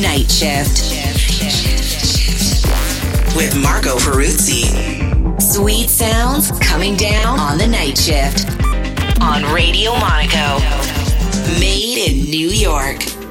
Night Shift with Marco Peruzzi. Sweet sounds coming down on the night shift on Radio Monaco. Made in New York.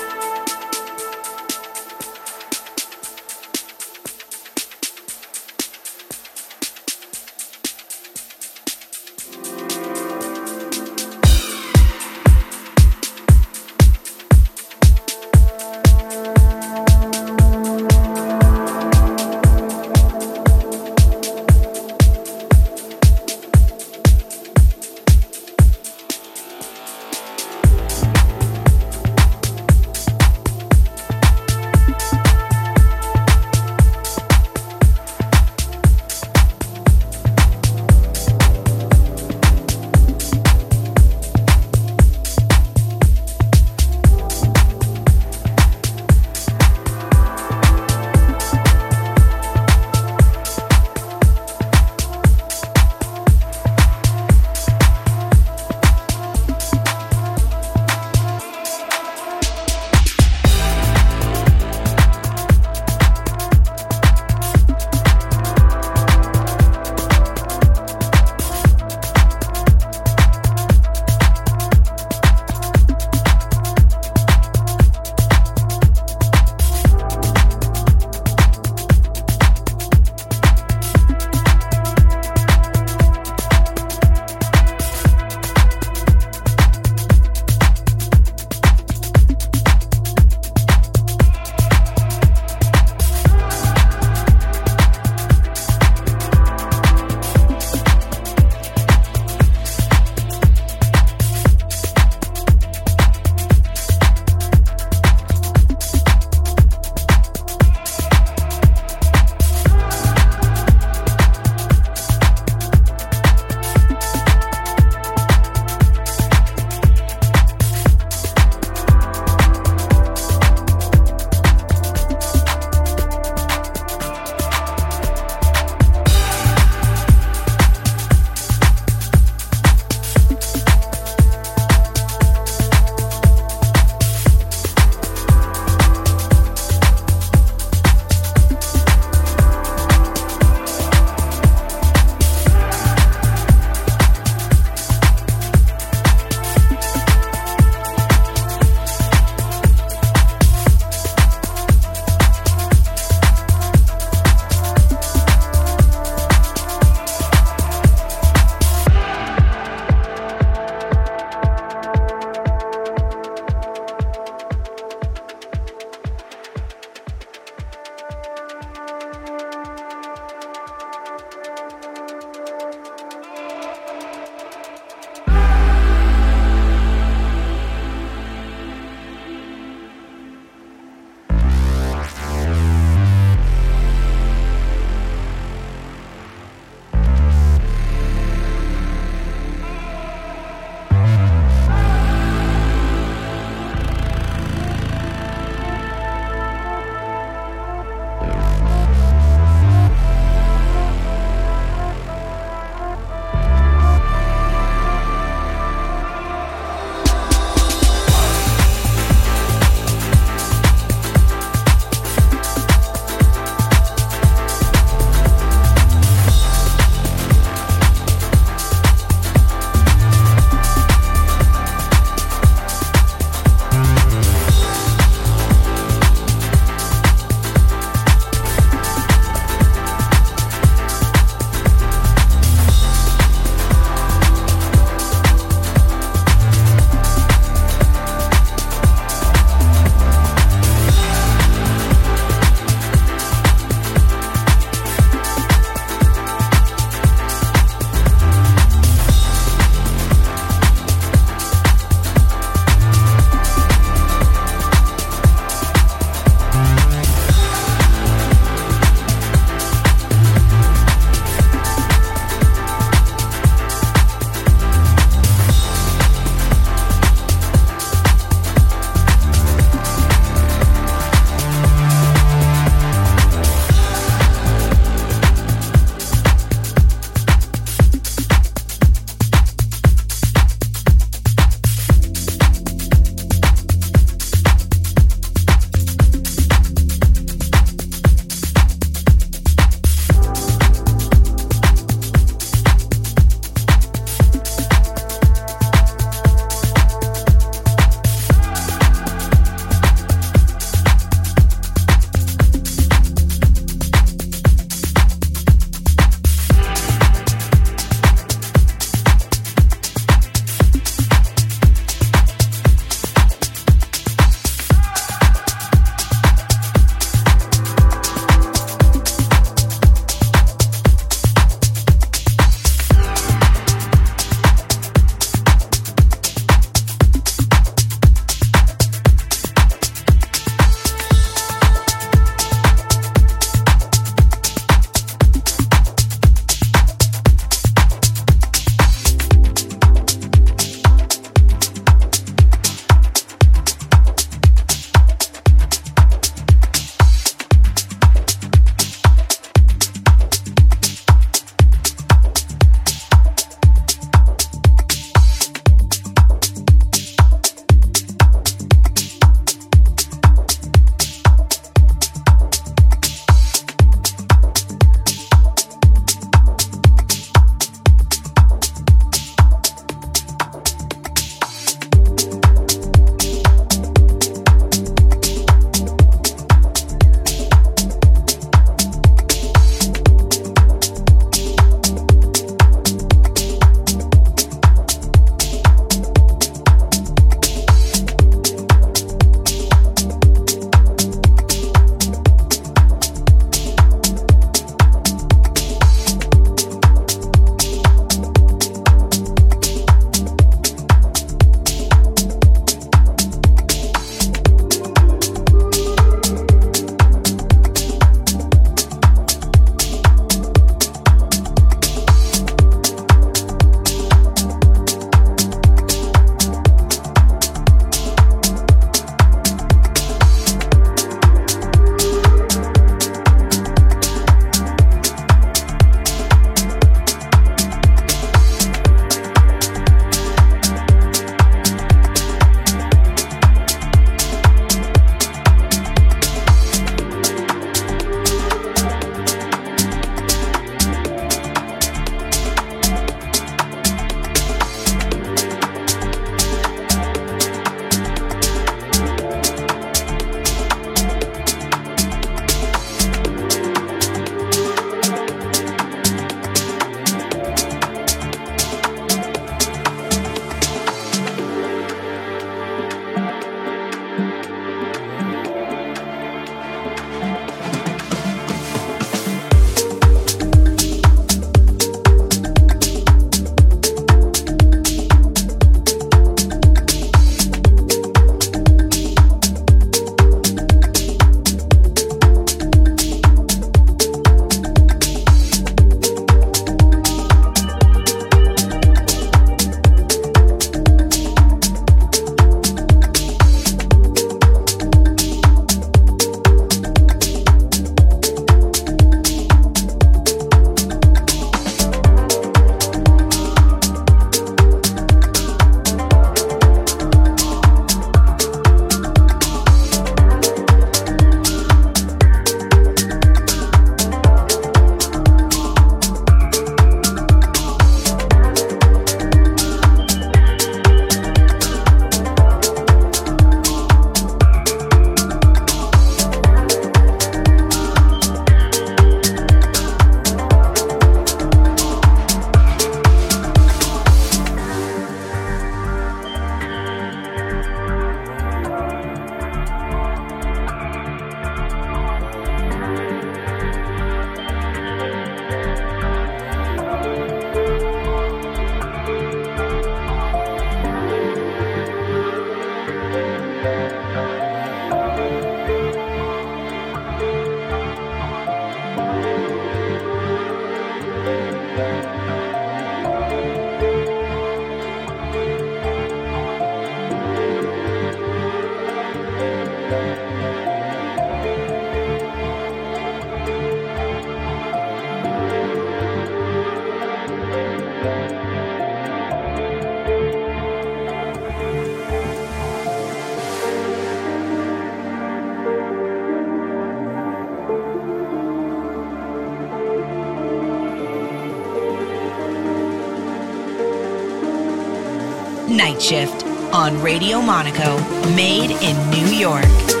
Night Shift on Radio Monaco, made in New York.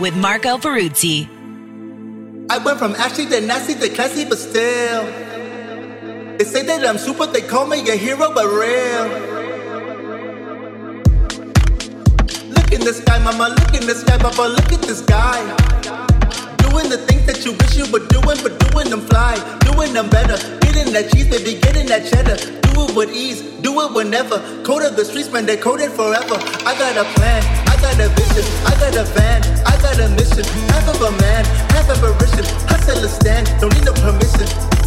With Marco Peruzzi. I went from ashy to nasty to classy, but still. They say that I'm super, they call me a hero, but real. Look in the sky, mama, look in the sky, papa, look at this guy. Doing the things that you wish you were doing, but doing them fly, doing them better. Getting that cheese, baby, getting that cheddar. Do it with ease, do it whenever. Code of the streets, man, they coded forever. I got a plan, got a vision, I got a van, I got a mission. Half of a man, half of a apparition. Hustle a stand, don't need no permission.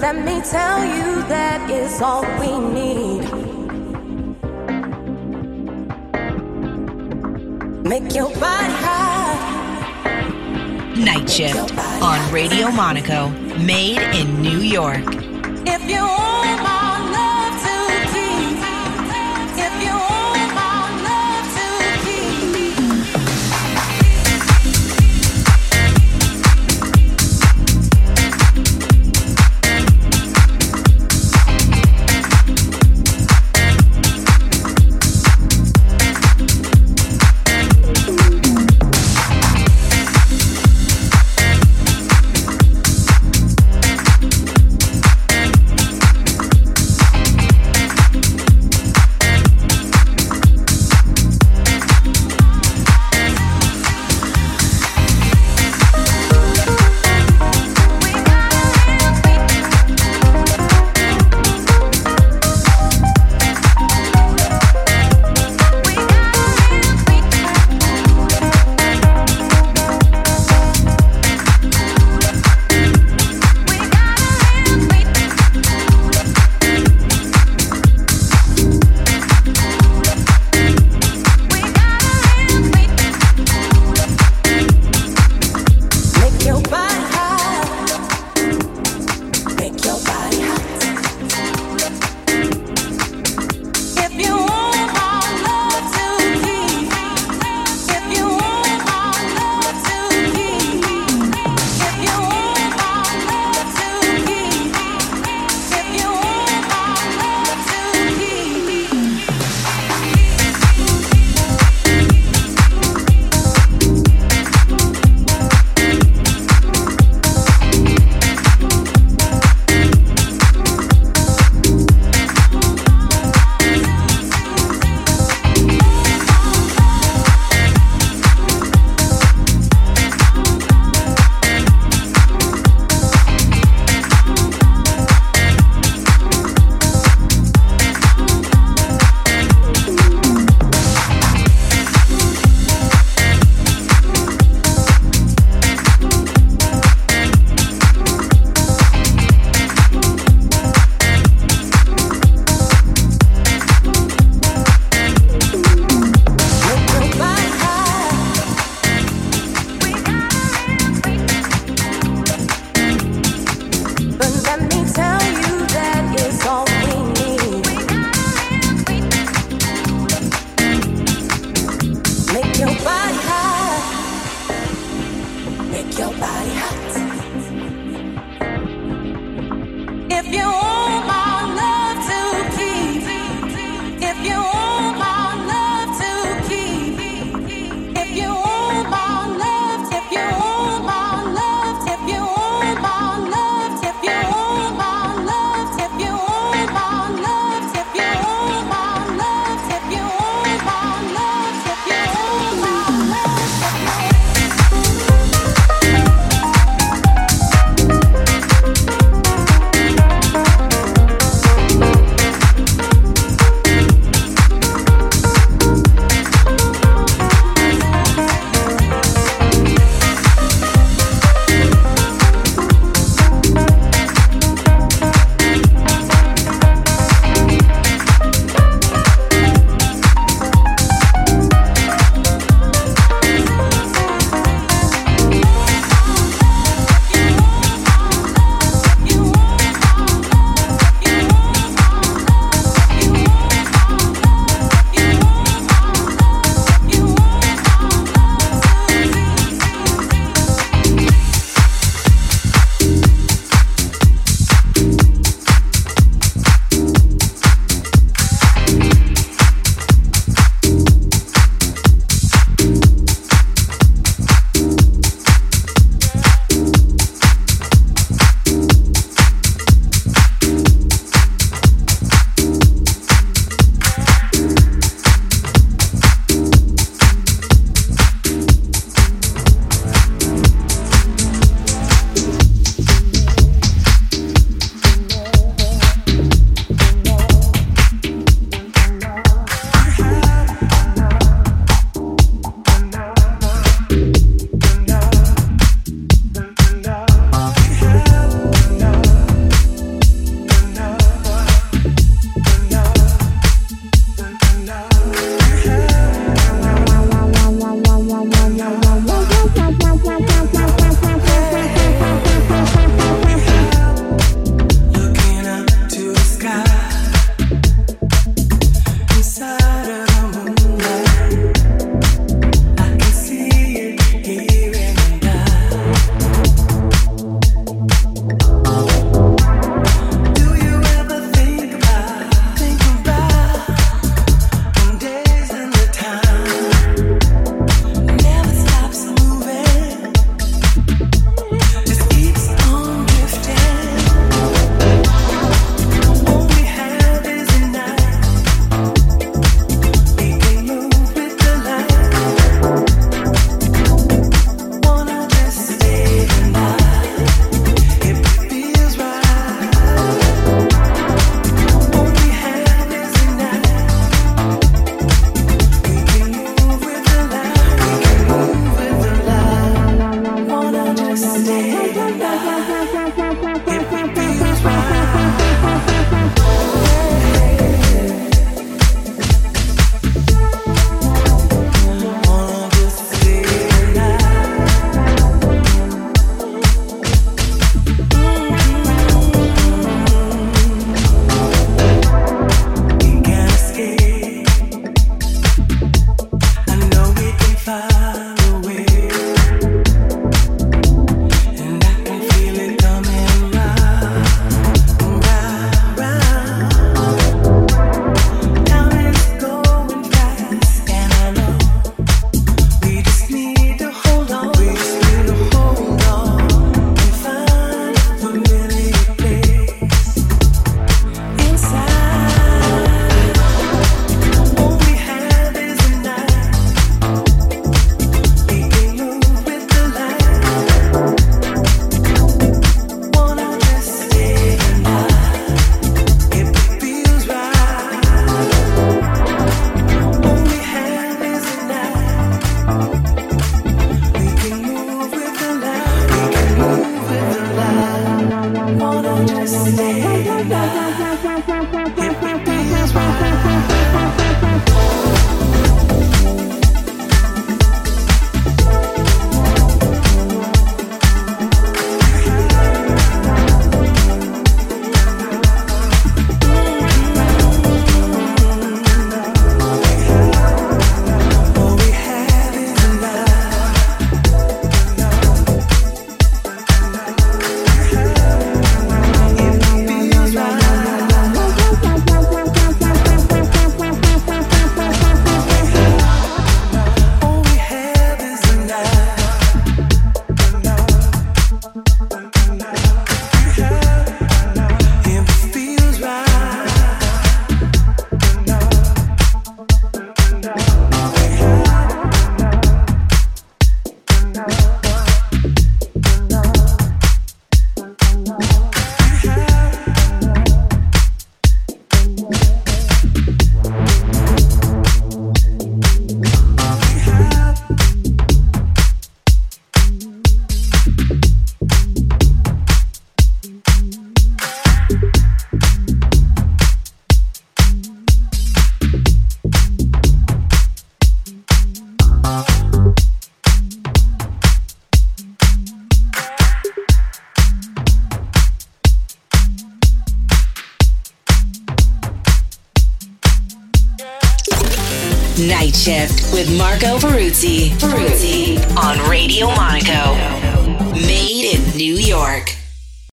Let me tell you, that is all we need. Make your body hot. Night Shift on Radio Monaco, made in New York. If you